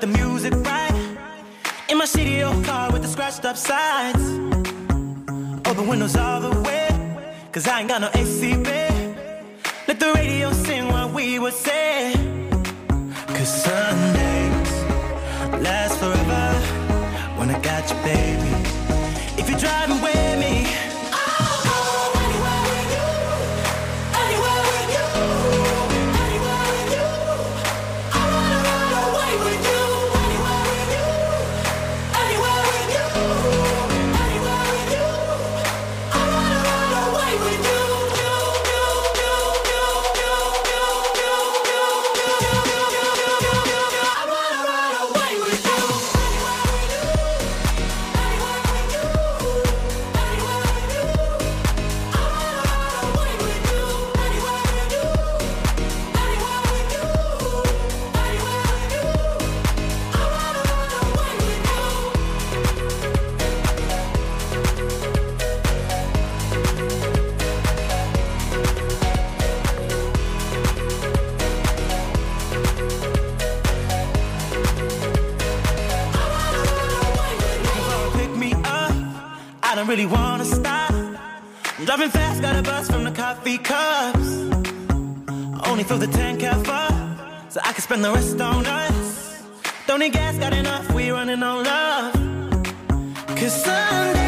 the music right. In my CDO car with the scratched up sides. Oh, Open windows all the way, cause I ain't got no AC, babe. Let the radio sing what we would say. Cause Sundays last forever when I got you, baby. If you're driving with buzz from the coffee cups. Only fill the tank half up, so I can spend the rest on us. Don't need gas, got enough, we running on love. Cause Sundays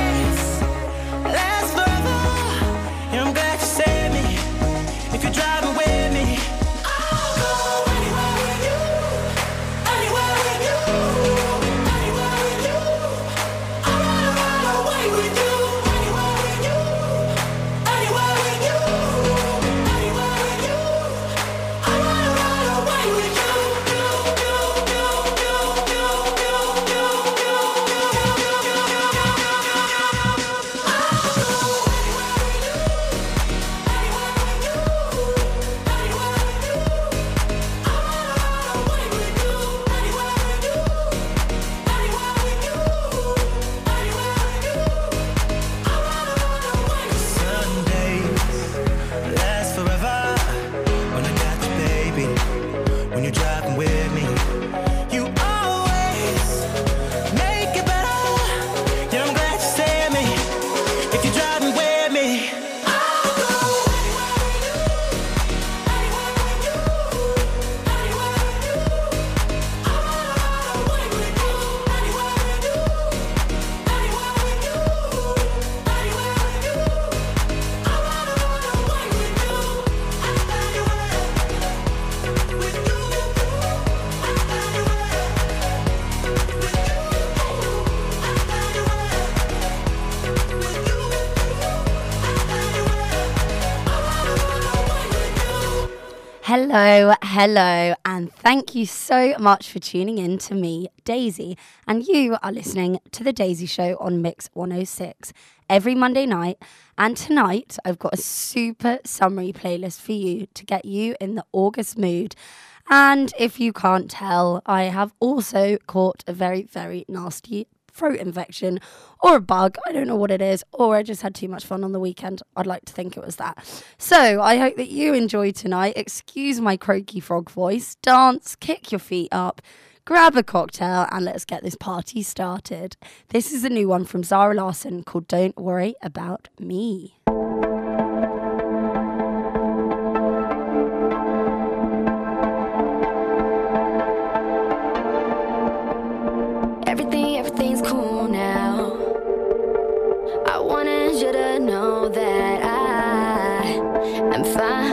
Hello, hello, and thank you so much for tuning in to me, Daisy. And you are listening to The Daisy Show on Mix 106 every Monday night. And tonight, I've got a super summary playlist for you to get you in the August mood. And if you can't tell, I have also caught a very, very nasty throat infection or a bug. I don't know what it is, or I just had too much fun on the weekend. I'd like to think it was that. So I hope that you enjoy tonight. Excuse my croaky frog voice. Dance, kick your feet up. Grab a cocktail and let's get this party started. This is a new one from Zara Larsson called Don't Worry About Me. Fine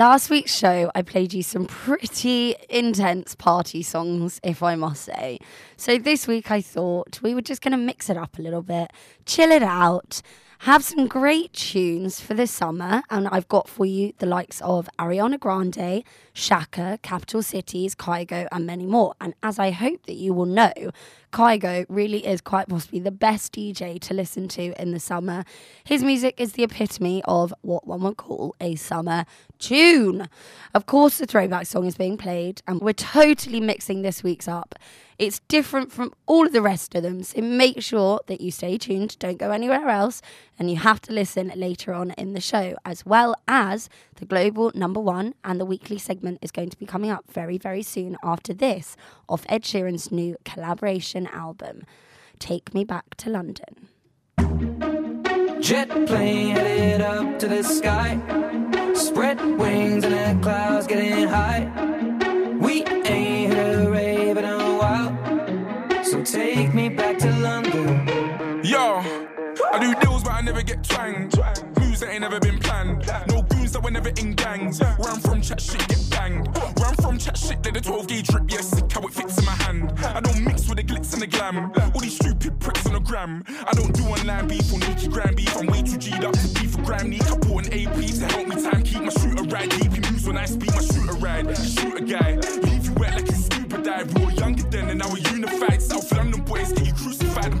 Last week's show, I played you some pretty intense party songs, if I must say. So this week, I thought we were just going to mix it up a little bit, chill it out, have some great tunes for the summer. And I've got for you the likes of Ariana Grande, Shaka, Capital Cities, Kygo, and many more. And as I hope that you will know, Kygo really is quite possibly the best DJ to listen to in the summer. His music is the epitome of what one would call a summer tune. Of course, the throwback song is being played, and we're totally mixing this week's up. It's different from all of the rest of them, so make sure that you stay tuned, don't go anywhere else, and you have to listen later on in the show, as well as the global number one and the weekly segment is going to be coming up very, very soon after this of Ed Sheeran's new collaboration album, Take Me Back to London. Jet plane headed up to the sky. Spread wings and the clouds getting high. Take me back to London. Yo, I do deals, but I never get twanged. Moves that ain't never been planned. No goons that were never in gangs. Where I'm from, chat shit get banged. Where I'm from, chat shit, let the 12 gauge drip. Yeah, sick how it fits in my hand. I don't mix with the glitz and the glam. All these stupid pricks on the gram. I don't do online beef or Nikki gram beef. I'm way too G'd up beef for gram. Need I bought an AP to help me time keep my shooter ride. Deep moves when I speed my shooter ride. Shoot a guy, leave you wet like scuba dive. We were younger then and now we're unified. South London boys get you crucified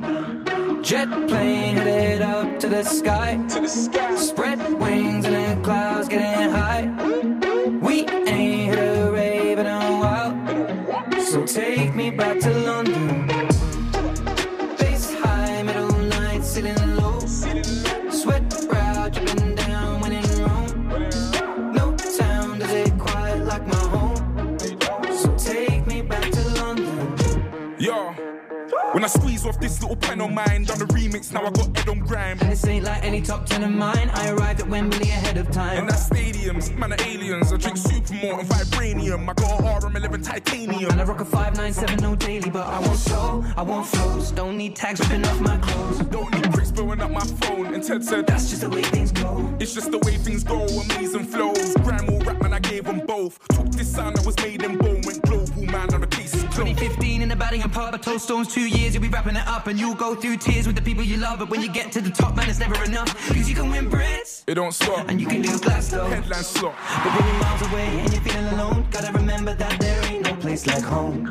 Jet plane headed up to the sky. To the sky. Spread wings and the clouds getting high. We ain't hit a rave in a while. So take me back to London. When I squeeze off this little pen on mine, done the remix, now I got Ed on grime. This ain't like any top ten of mine. I arrived at Wembley ahead of time. And that's stadiums, man are aliens. I drink Supermalt and Vibranium. I got an RM11 titanium. And I rock a 5970 daily, but I won't show, I won't flows. Don't need tags ripping off my clothes. Don't need bricks blowing up my phone. And Ted said, That's just the way things go. It's just the way things go, amazing flows. Grime or rap, man, I gave them both. Took this sound that was made in bone, went global, man, on is 2015 in the batting and part of Toe Stones, two years, you'll be wrapping it up and you'll go through tears with the people you love. But when you get to the top, man, it's never enough. Cause you can win Brits It don't stop. and you can do Glasgow. Headline slot. But when you're miles away and you're feeling alone, gotta remember that there ain't no place like home.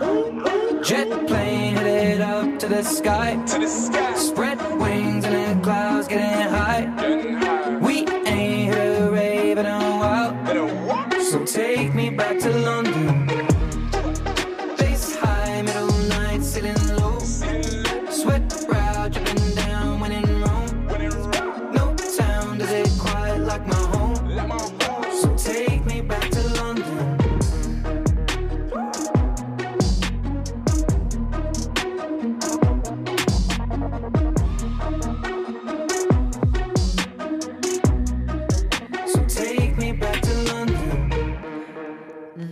Jet plane headed up to the sky. To the sky. Spread wings and the clouds getting high. Getting high.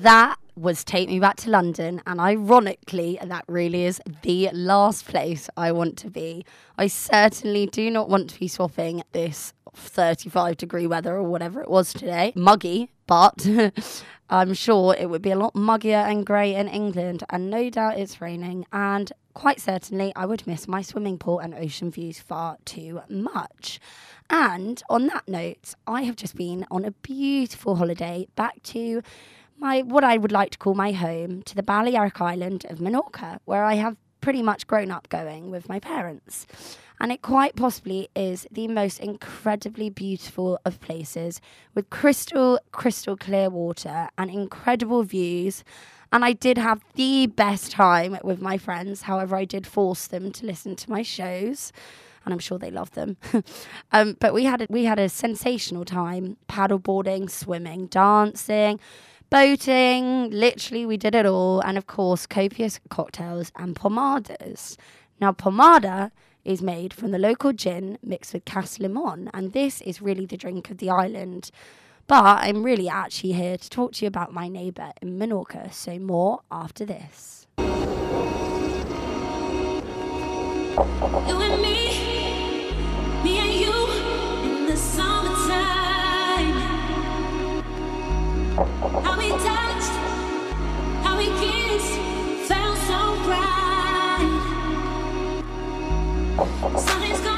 That was Take Me Back to London, and ironically, that really is the last place I want to be. I certainly do not want to be swapping this 35 degree weather or whatever it was today. Muggy, but I'm sure it would be a lot muggier and grey in England, and no doubt it's raining. And quite certainly, I would miss my swimming pool and ocean views far too much. And on that note, I have just been on a beautiful holiday back to my what I would like to call my home to the Balearic island of Menorca, where I have pretty much grown up going with my parents. And it quite possibly is the most incredibly beautiful of places with crystal, crystal clear water and incredible views. And I did have the best time with my friends. However, I did force them to listen to my shows and I'm sure they love them. um, but we had a, we had a sensational time paddleboarding, swimming, dancing, boating, literally, we did it all. And of course, copious cocktails and pomadas. Now, pomada is made from the local gin mixed with Kas Limón, and this is really the drink of the island. But I'm really actually here to talk to you about my neighbour in Menorca, so more after this. You and me, me and you is gone,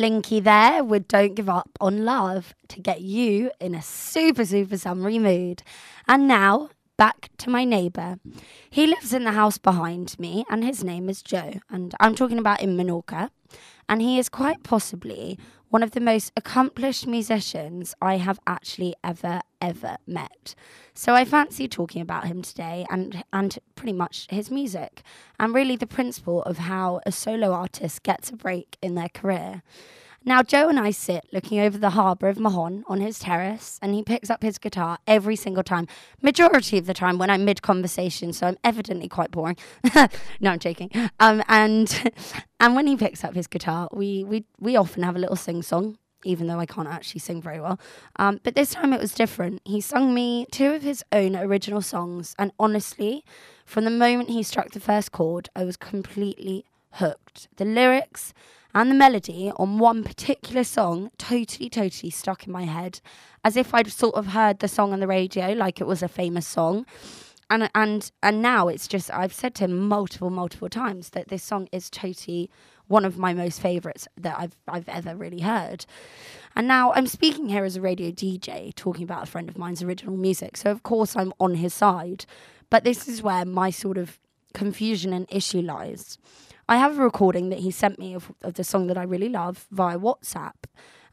Blinkie there with Don't Give Up on Love to get you in a super, super summery mood. And now, back to my neighbour. He lives in the house behind me, and his name is Joe. And I'm talking about in Menorca. And he is quite possibly one of the most accomplished musicians I have actually ever, ever met. So I fancy talking about him today and, and pretty much his music and really the principle of how a solo artist gets a break in their career. Now, Joe and I sit looking over the harbour of Mahon on his terrace, and he picks up his guitar every single time, majority of the time when I'm mid conversation, so I'm evidently quite boring. no, I'm joking. Um, and and when he picks up his guitar, we we we often have a little sing song. Even though I can't actually sing very well. Um, but this time it was different. He sung me two of his own original songs, and honestly, from the moment he struck the first chord, I was completely hooked. The lyrics and the melody on one particular song totally, totally stuck in my head, as if I'd sort of heard the song on the radio like it was a famous song. And and and now it's just I've said to him multiple, multiple times that this song is totally one of my most favourites that I've I've ever really heard. And now I'm speaking here as a radio DJ, talking about a friend of mine's original music. So of course I'm on his side. But this is where my sort of confusion and issue lies. I have a recording that he sent me of, of the song that I really love via WhatsApp.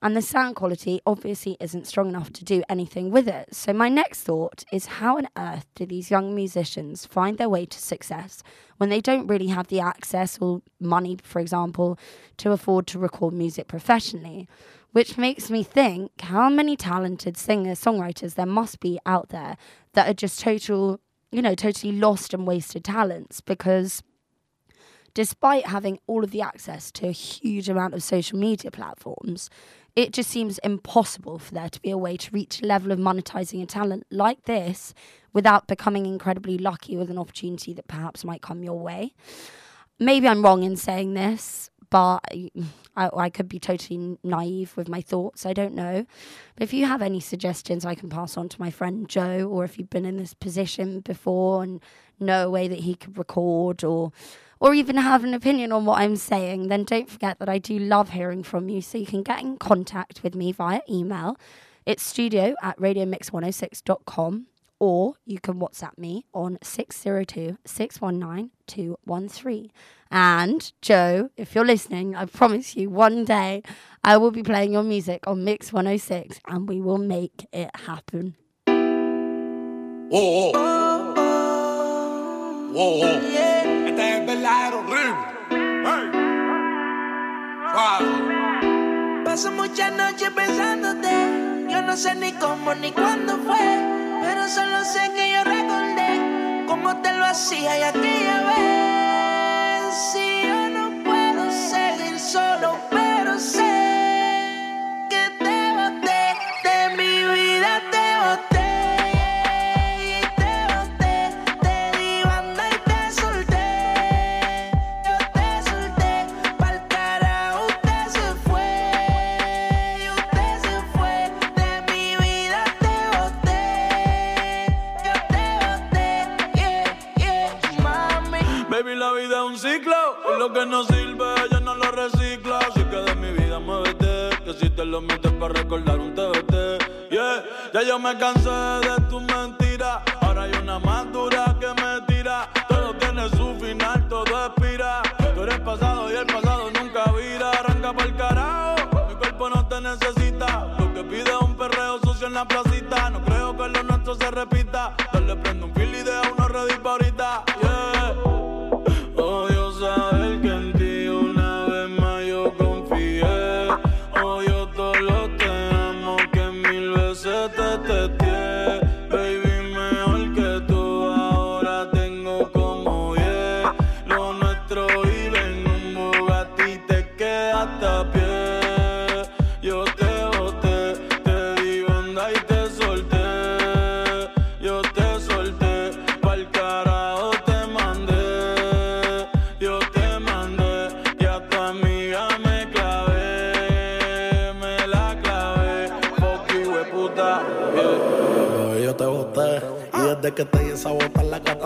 and the sound quality obviously isn't strong enough to do anything with it. So, my next thought is how on earth do these young musicians find their way to success when they don't really have the access or money, for example, to afford to record music professionally? Which makes me think how many talented singers, songwriters there must be out there that are just total, you know, totally lost and wasted talents because despite having all of the access to a huge amount of social media platforms, it just seems impossible for there to be a way to reach a level of monetizing a talent like this without becoming incredibly lucky with an opportunity that perhaps might come your way. Maybe I'm wrong in saying this, but I, I could be totally naive with my thoughts. I don't know. But if you have any suggestions, I can pass on to my friend Joe, or if you've been in this position before and know a way that he could record or or even have an opinion on what I'm saying, then don't forget that I do love hearing from you. So you can get in contact with me via email. It's studio at radiomix106.com or you can WhatsApp me on 602 619 213. And Joe, if you're listening, I promise you one day I will be playing your music on Mix 106 and we will make it happen. Oh. Oh, oh. Este Hey. Suave. Paso muchas noches pensándote. Yo no sé ni cómo ni cuándo fue. Pero solo sé que yo recordé cómo te lo hacía y aquella vez. Si lo que no sirve, yo no lo reciclo. Así que de mi vida muévete. Que si te lo metes para recordar un TBT. Yeah, ya yo me cansé de tus mentiras. Ahora hay una más dura que me tira. Todo tiene su final, todo expira. Tú eres pasado y el pasado nunca vira. Arranca para el carajo. Mi cuerpo no te necesita. Lo que pide es un perreo sucio en la placita. No creo que lo nuestro se repita. Dale, prende un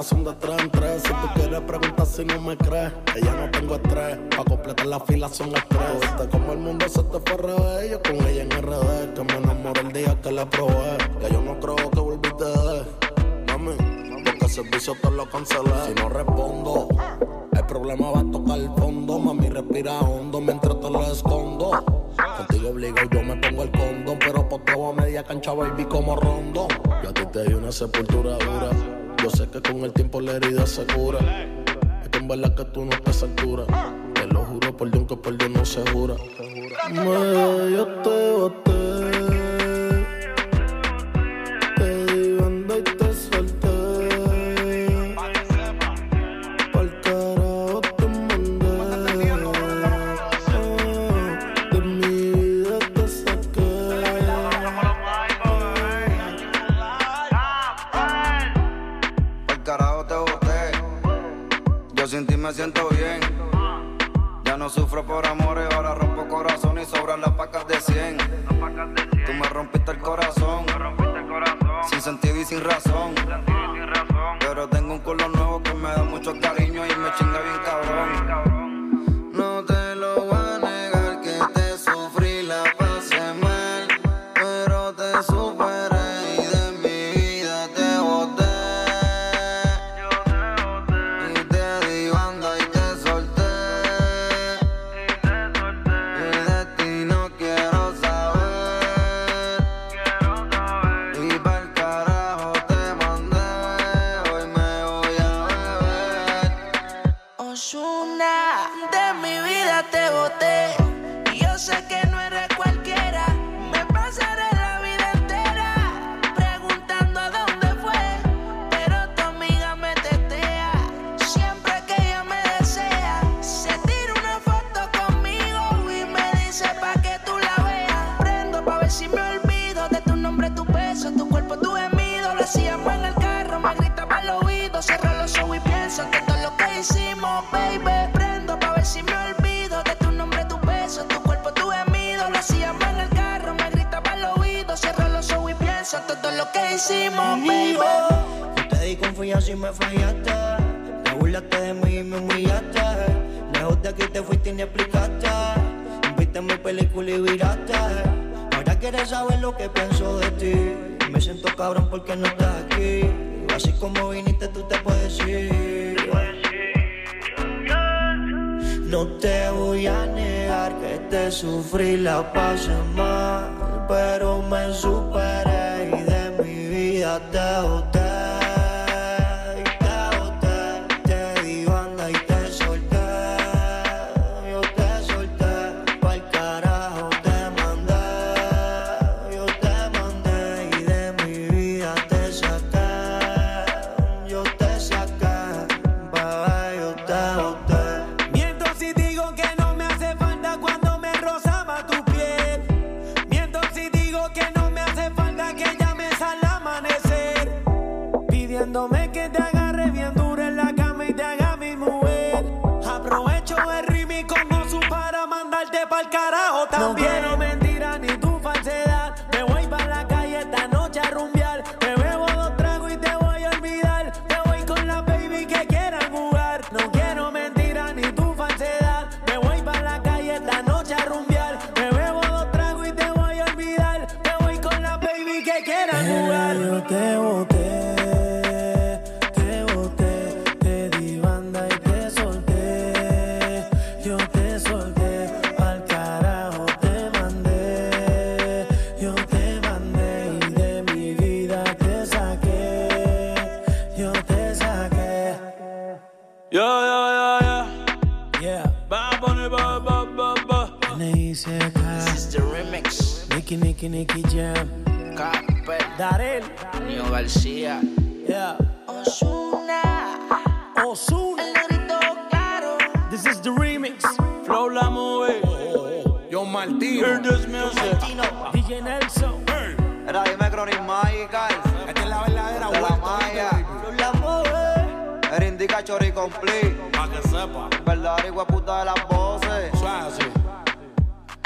son de tres en tres. Si tú quieres preguntar si no me crees, ya no tengo estrés. Pa' completar la fila son estrés. Viste como el mundo se te fue revés. Yo con ella en RD, que me enamoré el día que la probé. Que yo no creo que volviste de mami. Porque el servicio te lo cancelé. Si no respondo, el problema va a tocar el fondo. Mami, respira hondo mientras te lo escondo. Contigo obligo, yo me pongo el condón. Pero por todo media cancha, baby, como rondo. Yo a ti te di una sepultura dura. Yo sé que con el tiempo la herida se cura. Es que en verdad que tú no estás a altura. Te lo juro por Dios que por Dios no se jura. Me, yo te boté. lo que hicimos, baby. Yo te di confianza y me fallaste. Te burlaste de mí y me humillaste. Lejos de aquí te fuiste y ni explicaste. Viste mi película y viraste. Ahora quieres saber lo que pienso de ti. Me siento cabrón porque no estás aquí. Así como viniste, tú te puedes ir. No te voy a negar que te sufrí la pasé mal, pero me superé. I doubt. Martino. Hear music. DJ Nelson. Hey. Radio Necronis Magical. Esta es la verdadera de vuelta, la. La mueve. El indica chori complete. Pa' que sepa. Verdadero puta de las voces. Suave así.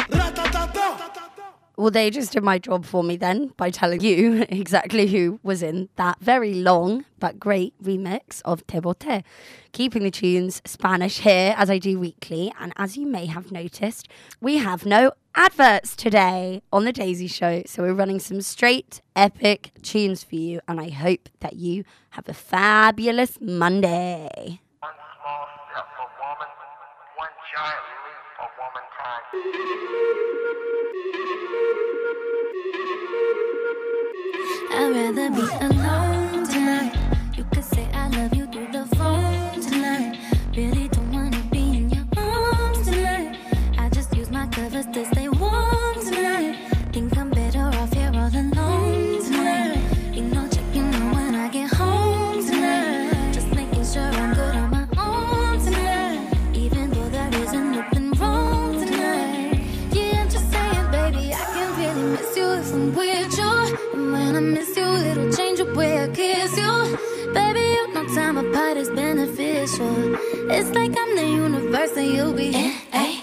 Ratatata. Well, they just did my job for me then by telling you exactly who was in that very long but great remix of Te Bote, keeping the tunes Spanish here as I do weekly. And as you may have noticed, we have no adverts today on The Daisy Show. So we're running some straight epic tunes for you. And I hope that you have a fabulous Monday. One giant leap of womankind. I'd rather be alone. It's like I'm the universe and you be. N-A.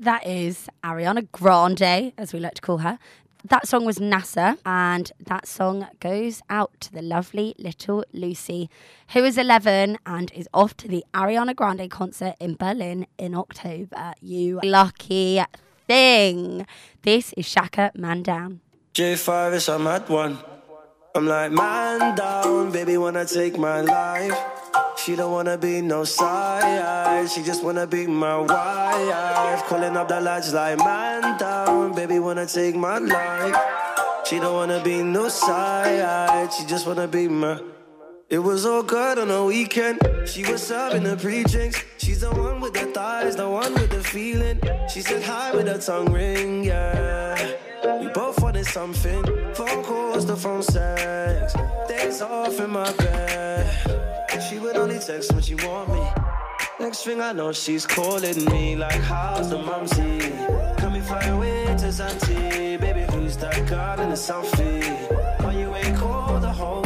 That is Ariana Grande, as we like to call her. That song was NASA, and that song goes out to the lovely little Lucy, who is 11 and is off to the Ariana Grande concert in Berlin in October. You lucky thing. This is Shaka Man Down. J5 is a mad one. I'm like, man down, baby, wanna take my life. She don't wanna be no side, she just wanna be my wife. Calling up the lads like, man down, baby, wanna take my life. She don't wanna be no side, she just wanna be my. It was all good on the weekend. She was serving the pre-drinks. She's the one with the thighs, the one with the feeling. She said hi with her tongue ring, yeah. We both something. Phone calls, the phone sex. Days off in my bed. She would only text when she want me. Next thing I know, she's calling me like, how's the mumsy? Can we fly away to Zante? Baby, who's that girl in the selfie? Why you ain't called the whole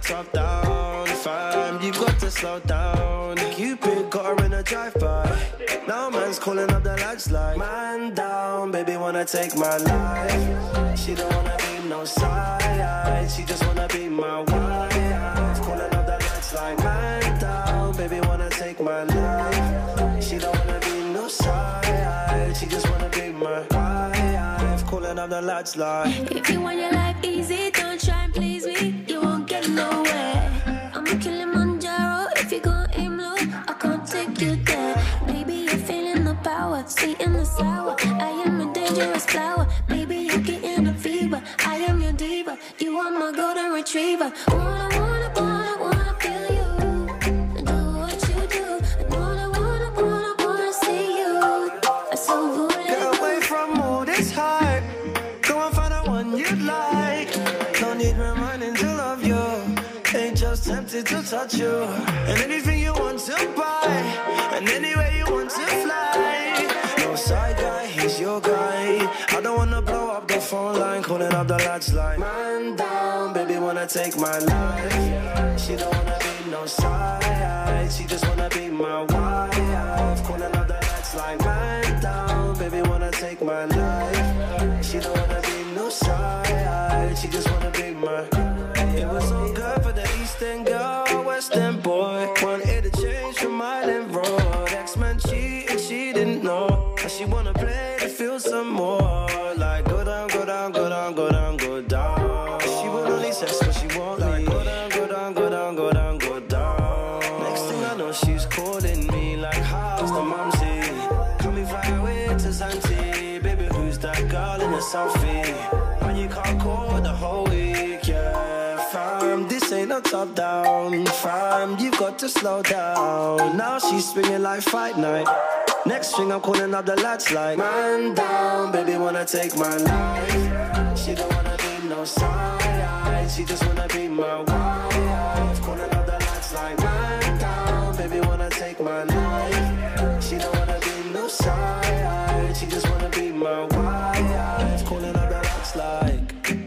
top down, fam. You got to slow down. Cupid got her in a drive-by. Now man's calling up the lads like, man down, baby wanna take my life. She don't wanna be no side, she just wanna be my wife. Calling up the lads like, man down, baby wanna take my life. She don't wanna be no side, she just wanna be my wife. Calling up the lads like. If you want your life easy, don't sweet and the sour. I am a dangerous flower. Baby, you're getting a fever. I am your diva. You are my golden retriever. Wanna, wanna, wanna, wanna feel you. Do what you do. Wanna, wanna, wanna, wanna see you. So good. Get away from all this hype. Go and find out one you like. No need reminding to love you. Ain't just tempted to touch you. Like, man down, baby wanna take my life. She don't wanna be no side. She just wanna be my wife. Calling up the lads like, man down, baby wanna take my life. She don't wanna be no side. She just wanna be my. It was so good for the Eastern girl, Western boy. Wanted to change from Island Road. X-Men cheating, she didn't know. She wanna play to feel some more. Top down. Fam, you've got to slow down. Now she's swinging like fight night. Next thing I'm calling up the lads like, man down, baby wanna take my life. She don't wanna be no side, she just wanna be my wife. Calling up the lads like, man down, baby wanna take my life. She don't wanna be no side, she just wanna be my wife. Calling up the lads like.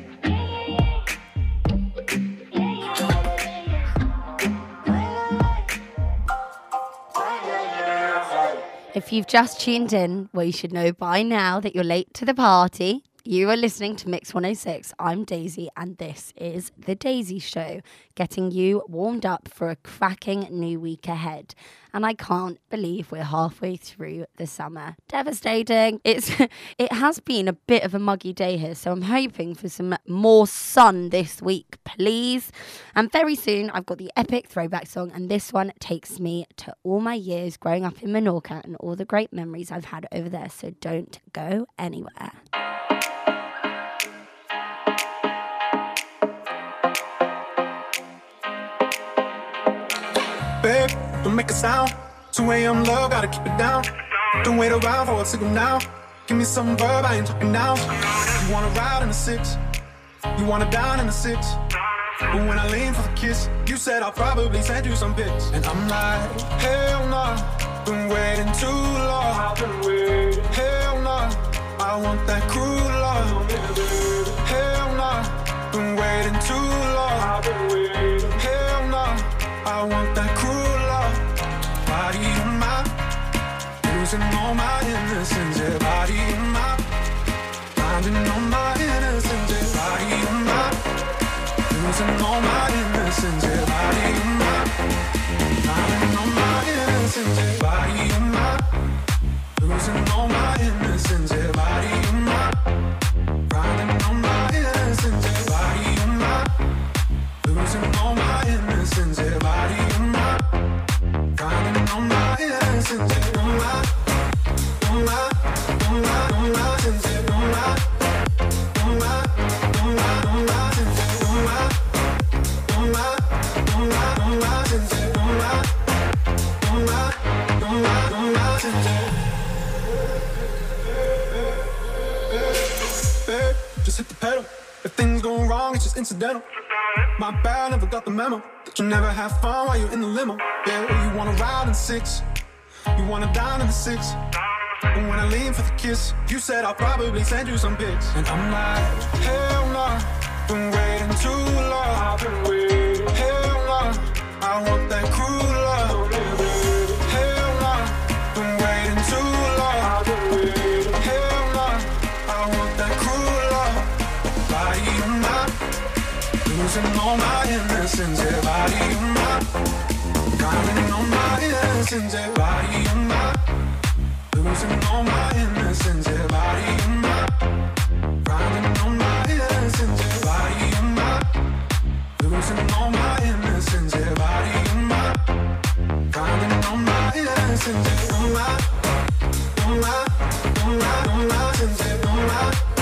If you've just tuned in, well, you should know by now that you're late to the party. You are listening to Mix 106. I'm Daisy, and this is The Daisy Show, getting you warmed up for a cracking new week ahead. And I can't believe we're halfway through the summer. Devastating. It's it has been a bit of a muggy day here, so I'm hoping for some more sun this week, please. And very soon I've got the epic throwback song, and this one takes me to all my years growing up in Menorca and all the great memories I've had over there. So don't go anywhere. Don't make a sound. 2 a.m. love, gotta keep it down. Don't wait around for a signal now. Give me some verb, I ain't talking now. You wanna ride in the six, you wanna dine in the six. But when I lean for the kiss, you said I'll probably send you some pics. And I'm like, hell nah, been waiting too long. Hell nah, I want that cruel love. Hell nah, been waiting too long. Hell nah, I want all my innocence. Yeah, body of mine, finding all my innocence. Yeah, body of mine, losing all my innocence. Yeah, body of mine, finding all my innocence. Yeah, body of mine, losing all my innocence. Yeah, body finding all my losing all my innocence. Yeah, body incidental. My bad, never got the memo. That you never have fun while you're in the limo. Yeah, you wanna ride in six. You wanna dine in the six. And when I lean for the kiss, you said I'll probably send you some pics. And I'm like, hell nah, been waiting too long. I've been waiting. Hell nah, I want that cruel losing all my innocence. Yeah, body mine, drowning all my innocence. Yeah, body mine, losing all my innocence. Yeah, body mine, drowning all my innocence. Yeah, body mine, losing all my innocence. Yeah, body all my innocence. All my, all my, all my, all my sins. Yeah,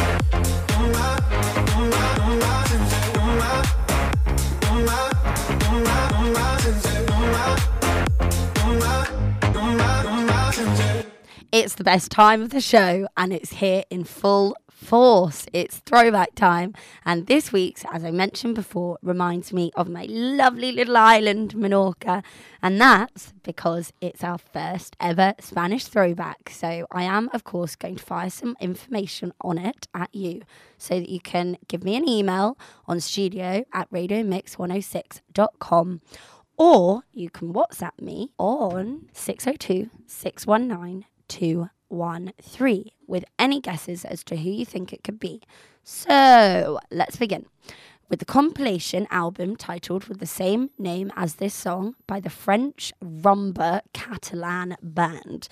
It's the best time of the show and it's here in full force. It's throwback time. And this week's, as I mentioned before, reminds me of my lovely little island, Menorca. And that's because it's our first ever Spanish throwback. So I am, of course, going to fire some information on it at you so that you can give me an email on studio at radiomix106.com or you can WhatsApp me on 602 619 213 with any guesses as to who you think it could be. So let's begin with the compilation album titled with the same name as this song by the French rumba Catalan band,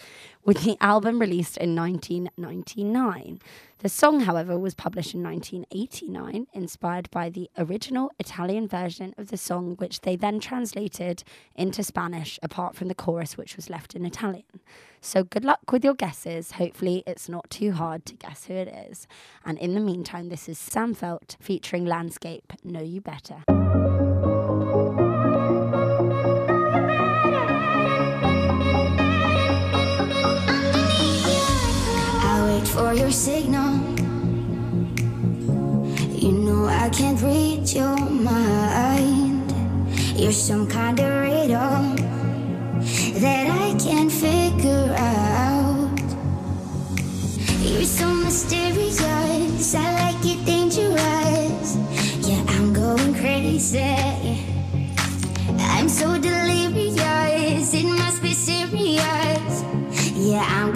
with the album released in 1999. The song, however, was published in 1989, inspired by the original Italian version of the song, which they then translated into Spanish, apart from the chorus, which was left in Italian. So good luck with your guesses. Hopefully, it's not too hard to guess who it is. And in the meantime, this is Sam Feldt featuring Landscape Know You Better. Your signal. You know I can't read your mind. You're some kind of riddle that I can't figure out. You're so mysterious. I like it dangerous. Yeah, I'm going crazy. I'm so delirious. It must be serious. Yeah, I'm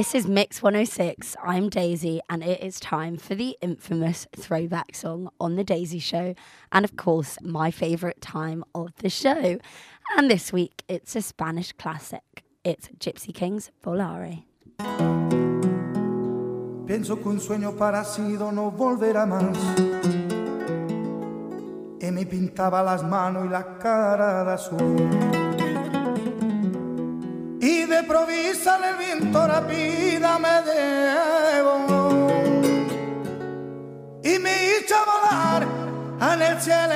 This is Mix 106. I'm Daisy, and it is time for the infamous throwback song on The Daisy Show, and of course, my favourite time of the show. And this week, it's a Spanish classic. It's Gypsy Kings Volare. Pienso que un sueño parecido no volverá más. Y me pintaba las manos y la cara de azul. Y de provisa el viento rápida me debo. Y me hizo volar en el cielo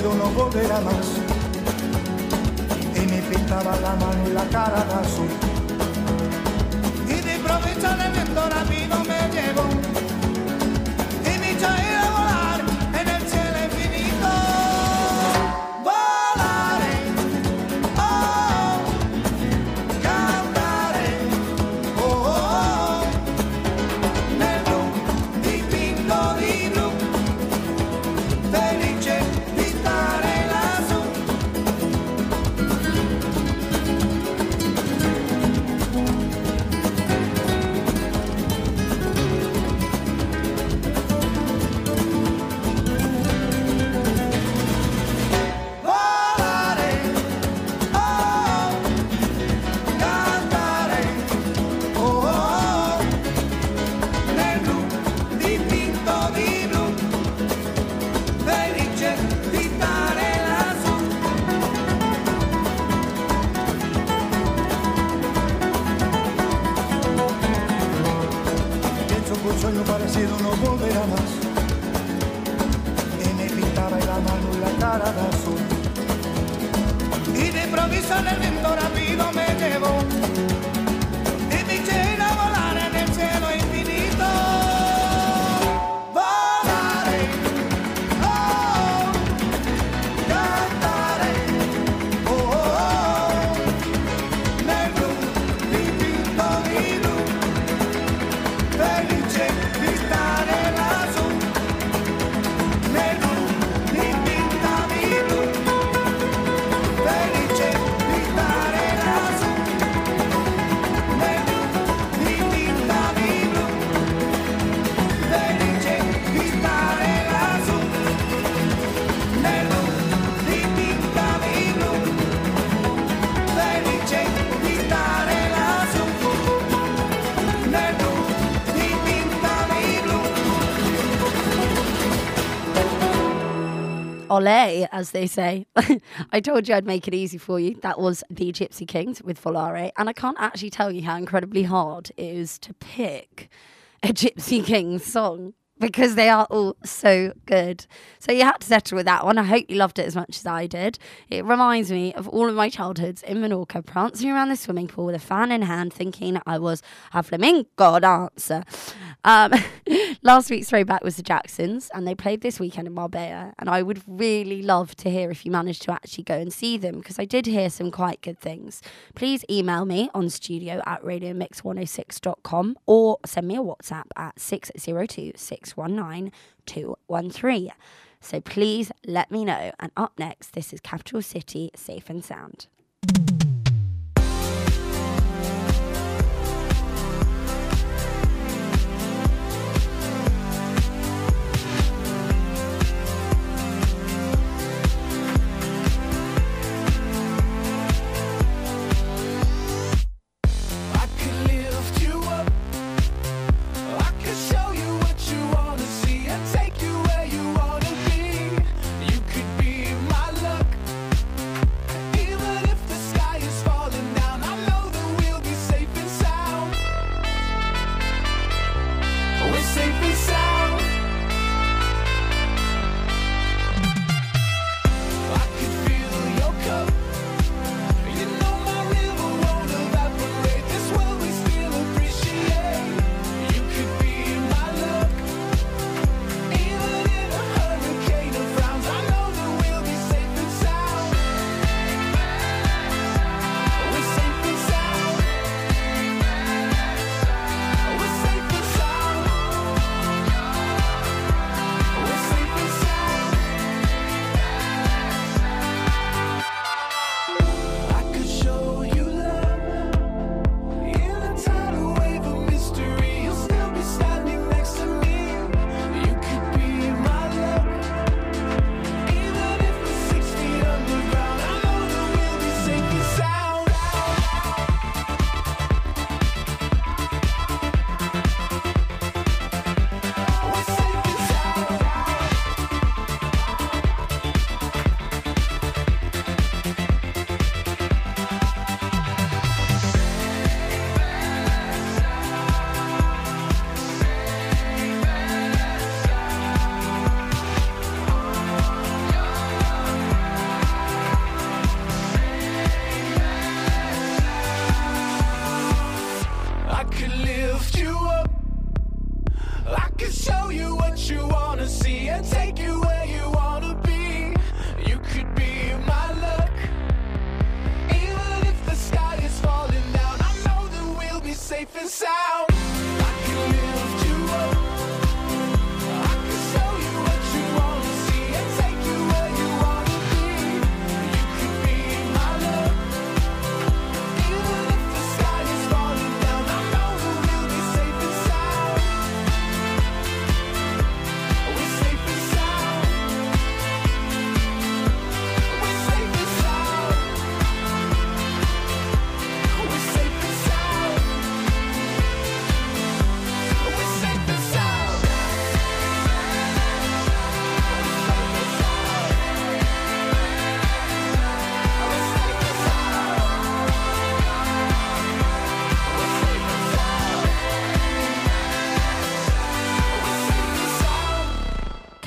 parecido no volverá más. Y me pintaba la mano y la cara de azul. Y de improviso en el viento rápido me llevó. Ole, as they say. I told you I'd make it easy for you. That was the Gypsy Kings with Volare. And I can't actually tell you how incredibly hard it is to pick a Gypsy Kings song because they are all so good. So you had to settle with that one. I hope you loved it as much as I did. It reminds me of all of my childhoods in Menorca, prancing around the swimming pool with a fan in hand, thinking I was a flamenco dancer. Um, last week's throwback was the Jacksons, and they played this weekend in Marbella. And I would really love to hear if you managed to actually go and see them because I did hear some quite good things. Please email me on studio at radiomix106.com or send me a WhatsApp at 602 619 213. So please let me know. And up next, this is Capital City Safe and Sound.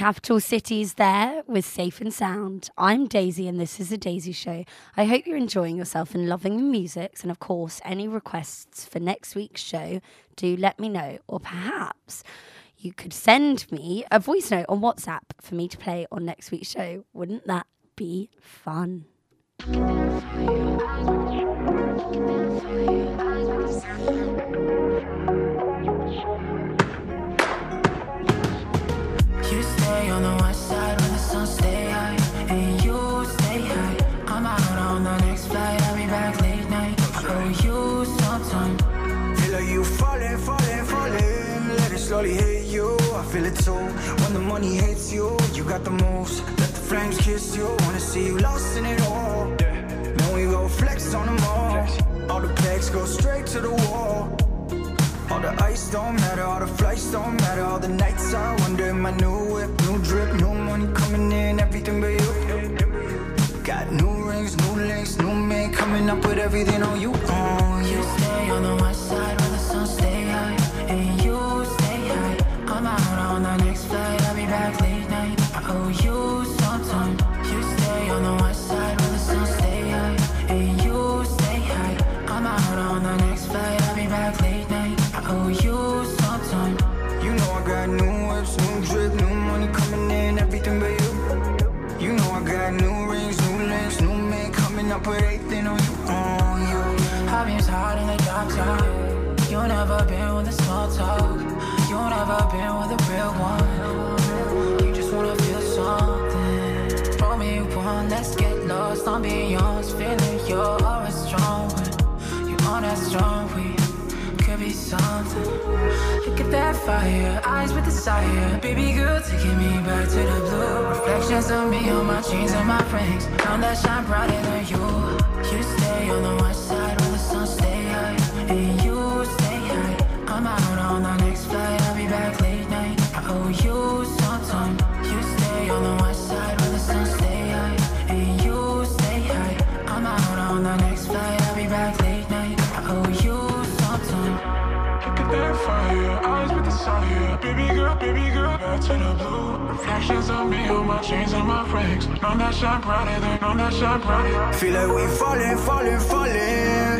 Capital Cities there with Safe and Sound. I'm Daisy and this is The Daisy Show. I hope you're enjoying yourself and loving the music. And of course, any requests for next week's show, do let me know. Or perhaps you could send me a voice note on WhatsApp for me to play on next week's show. Wouldn't that be fun? Feel it too. When the money hits you, you got the moves. Let the flames kiss you. Wanna see you lost in it all. Then we go flex on them all. All the pegs go straight to the wall. All the ice don't matter, all the flights don't matter. All the nights I wonder in my new whip, new drip, new money coming in, everything but you. Got new rings, new links, new man coming up with everything on you. On You you. stay on the west side honest, feeling your aura strong. When you on that strong, we could be something. Look at that fire, eyes with desire. Baby girl, taking me back to the blue. Reflections of me on my jeans and my rings. None that shine brighter than you. You stay on the west side Reflections of me on my chains and my rings. None that shine brighter than, none that shine brighter. Feel like we falling, falling, falling.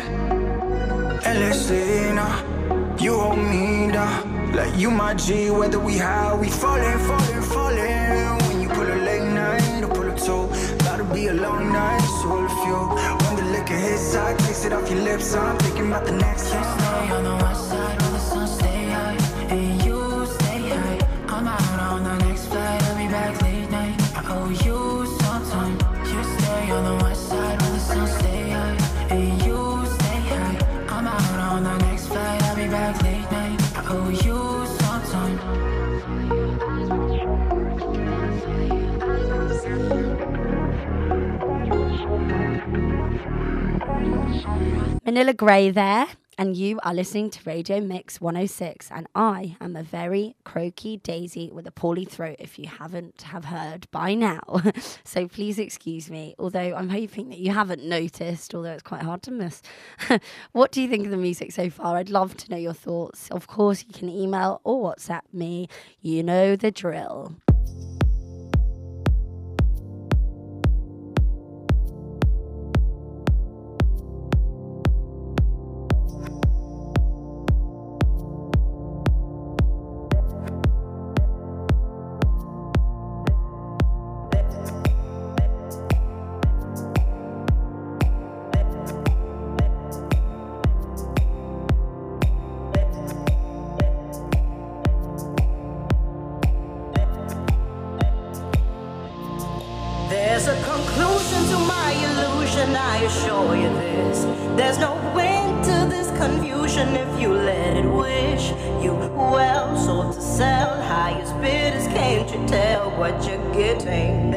Endlessly now. Uh, you hold me down. Like you my G, whether we high, we falling, falling, falling. When you pull a late night or pull a toe, gotta be a long night. So if you when the liquor hits, I taste it off your lips. I'm thinking about the next Stay on the west side Manila Grey there, and you are listening to Radio Mix 106, and I am a very croaky daisy with a poorly throat if you haven't have heard by now. so please excuse me, although I'm hoping that you haven't noticed, although it's quite hard to miss. what do you think of the music so far? I'd love to know your thoughts. Of course, you can email or WhatsApp me. You know the drill. There's a conclusion to my illusion, I assure you this. There's no end to this confusion if you let it wish. You well sold to sell, highest bidders, can't you tell what you're getting?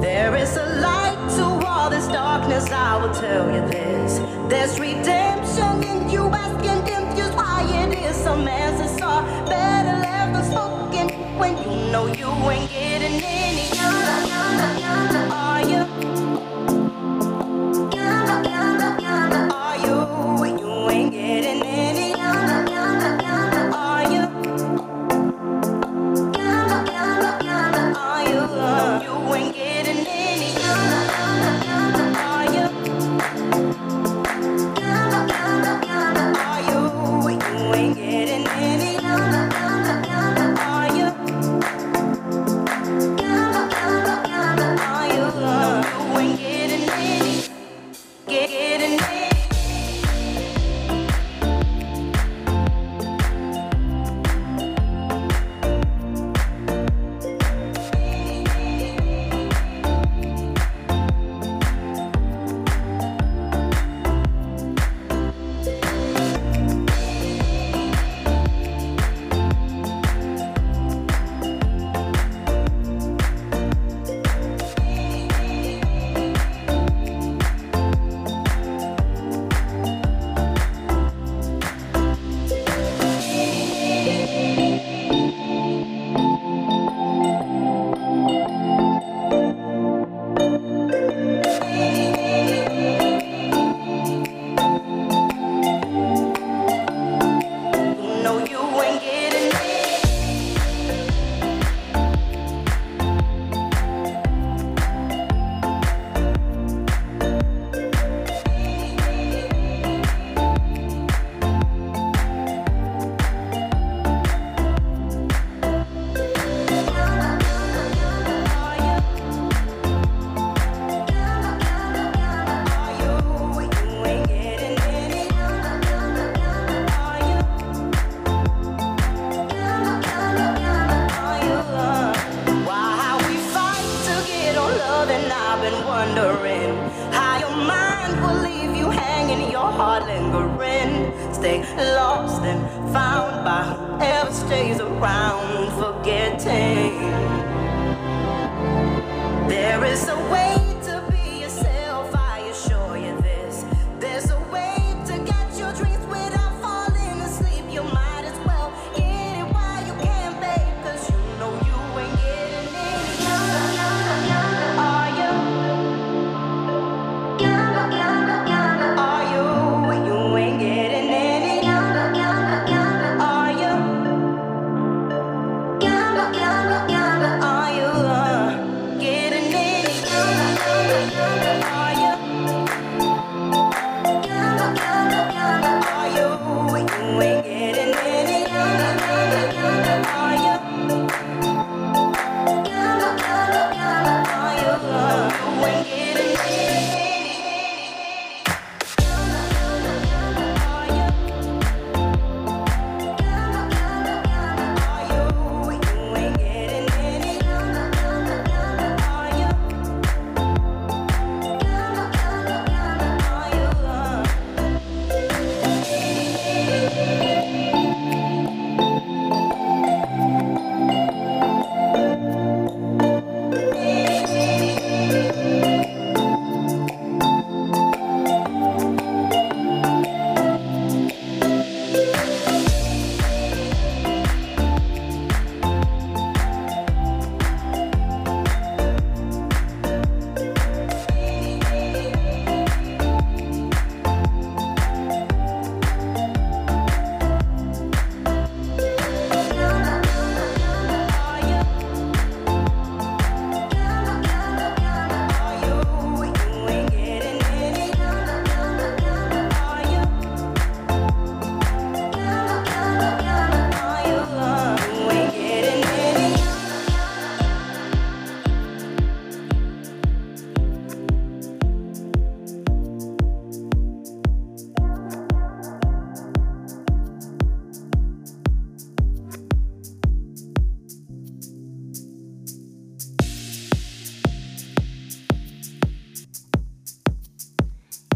There is a light to all this darkness, I will tell you this. There's redemption in you asking confused why it is some answers are better when you know you ain't getting any younger.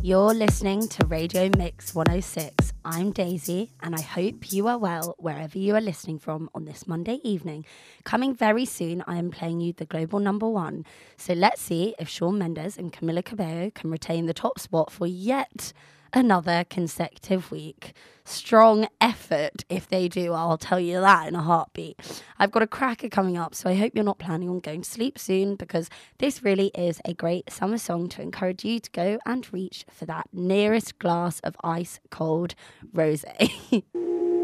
You're listening to Radio Mix 106. I'm Daisy, and I hope you are well wherever you are listening from on this Monday evening. Coming very soon, I am playing you the global number one. So let's see if Shawn Mendes and Camila Cabello can retain the top spot for yet another consecutive week. Strong effort if they do, I'll tell you that in a heartbeat. I've got a cracker coming up, so I hope you're not planning on going to sleep soon because this really is a great summer song to encourage you to go and reach for that nearest glass of ice cold rose.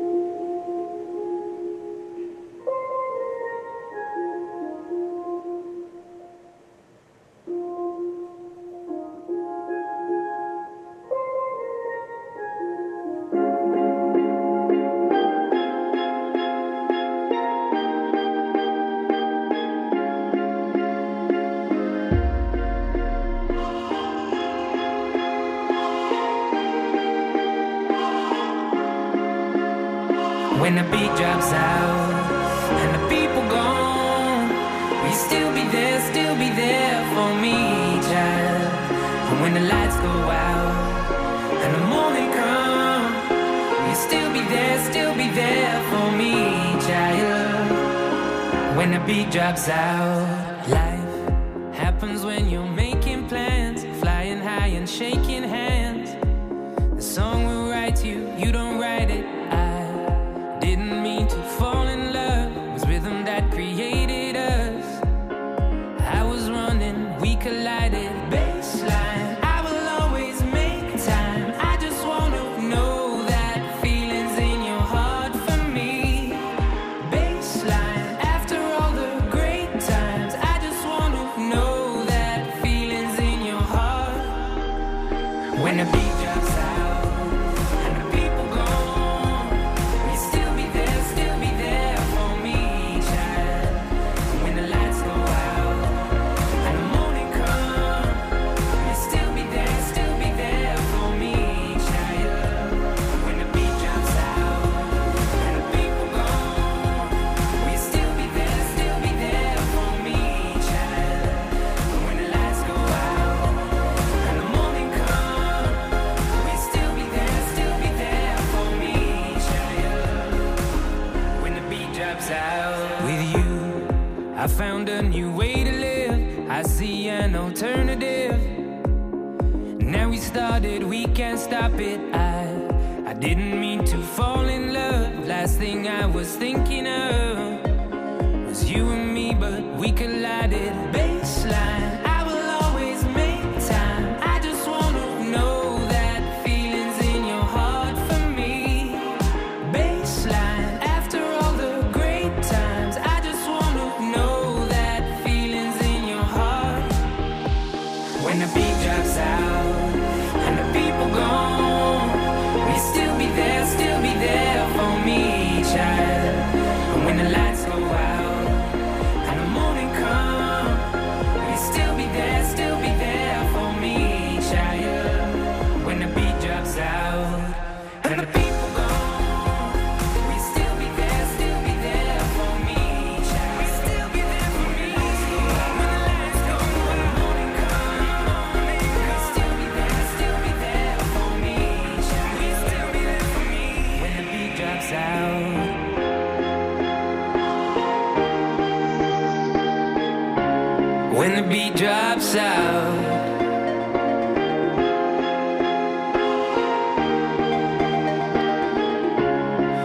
beat drops out.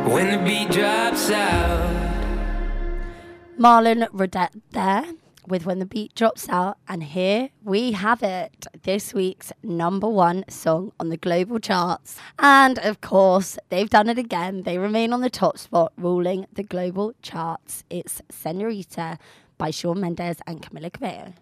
When the beat drops out. Marlon Roudette there with When the Beat Drops Out. And here we have it, this week's number one song on the global charts. And of course, they've done it again. They remain on the top spot, ruling the global charts. It's Senorita by Shawn Mendes and Camila Cabello.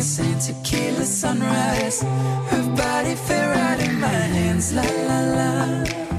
to kill the sunrise. Her body fit right in my hands, la la la.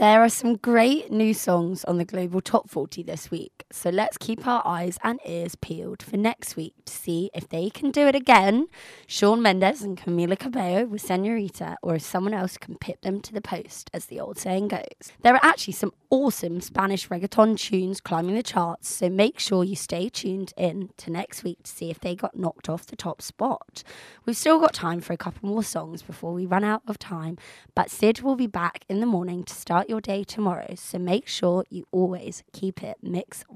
There are some great new songs on the Global Top 40 this week. So let's keep our eyes and ears peeled for next week to see if they can do it again, Shawn Mendes and Camila Cabello with Senorita, or if someone else can pip them to the post, as the old saying goes. There are actually some awesome Spanish reggaeton tunes climbing the charts, so make sure you stay tuned in to next week to see if they got knocked off the top spot. We've still got time for a couple more songs before we run out of time, but Sid will be back in the morning to start your day tomorrow, so make sure you always keep it mixed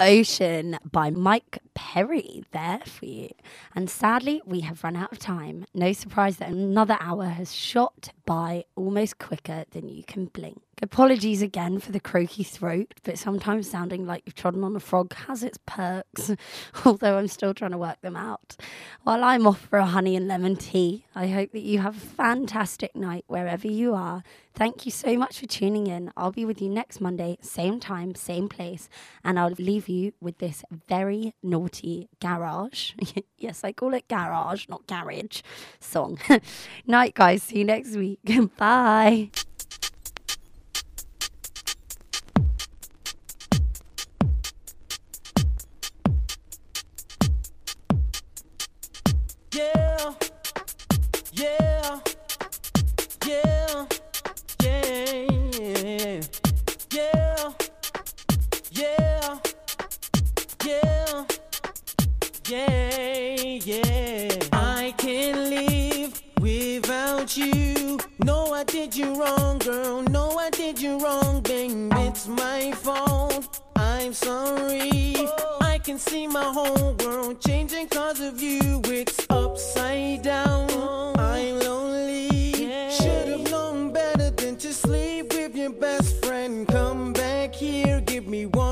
Ocean by Mike Perry there for you. And sadly, we have run out of time. No surprise that another hour has shot by almost quicker than you can blink. Apologies again for the croaky throat, but sometimes sounding like you've trodden on a frog has its perks, although I'm still trying to work them out. While I'm off for a honey and lemon tea, I hope that you have a fantastic night wherever you are. Thank you so much for tuning in. I'll be with you next Monday, same time, same place, and I'll leave you with this very naughty garage. yes, I call it garage, not garage song. Night, guys. See you next week. Bye. Yeah, yeah, yeah, yeah, yeah, yeah, yeah, yeah, yeah. I can't live without you. No, I did you wrong, girl. No, I did you wrong, babe. It's my fault. I'm sorry. I can see my whole world changing cause of you. It's upside down. I'm lonely. Should have known better than to sleep with your best friend. Come back here, give me one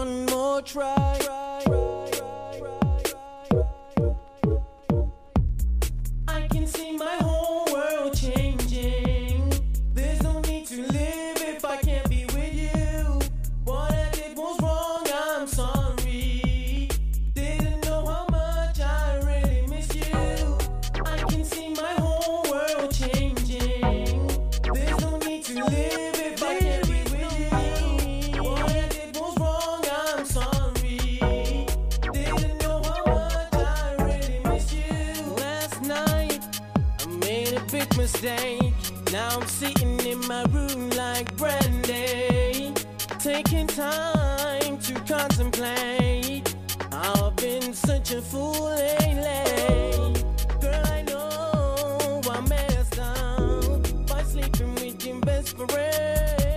big mistake. Now I'm sitting in my room like Brandy, taking time to contemplate. I've been such a fool lately. Girl, I know I messed up by sleeping with your best friend.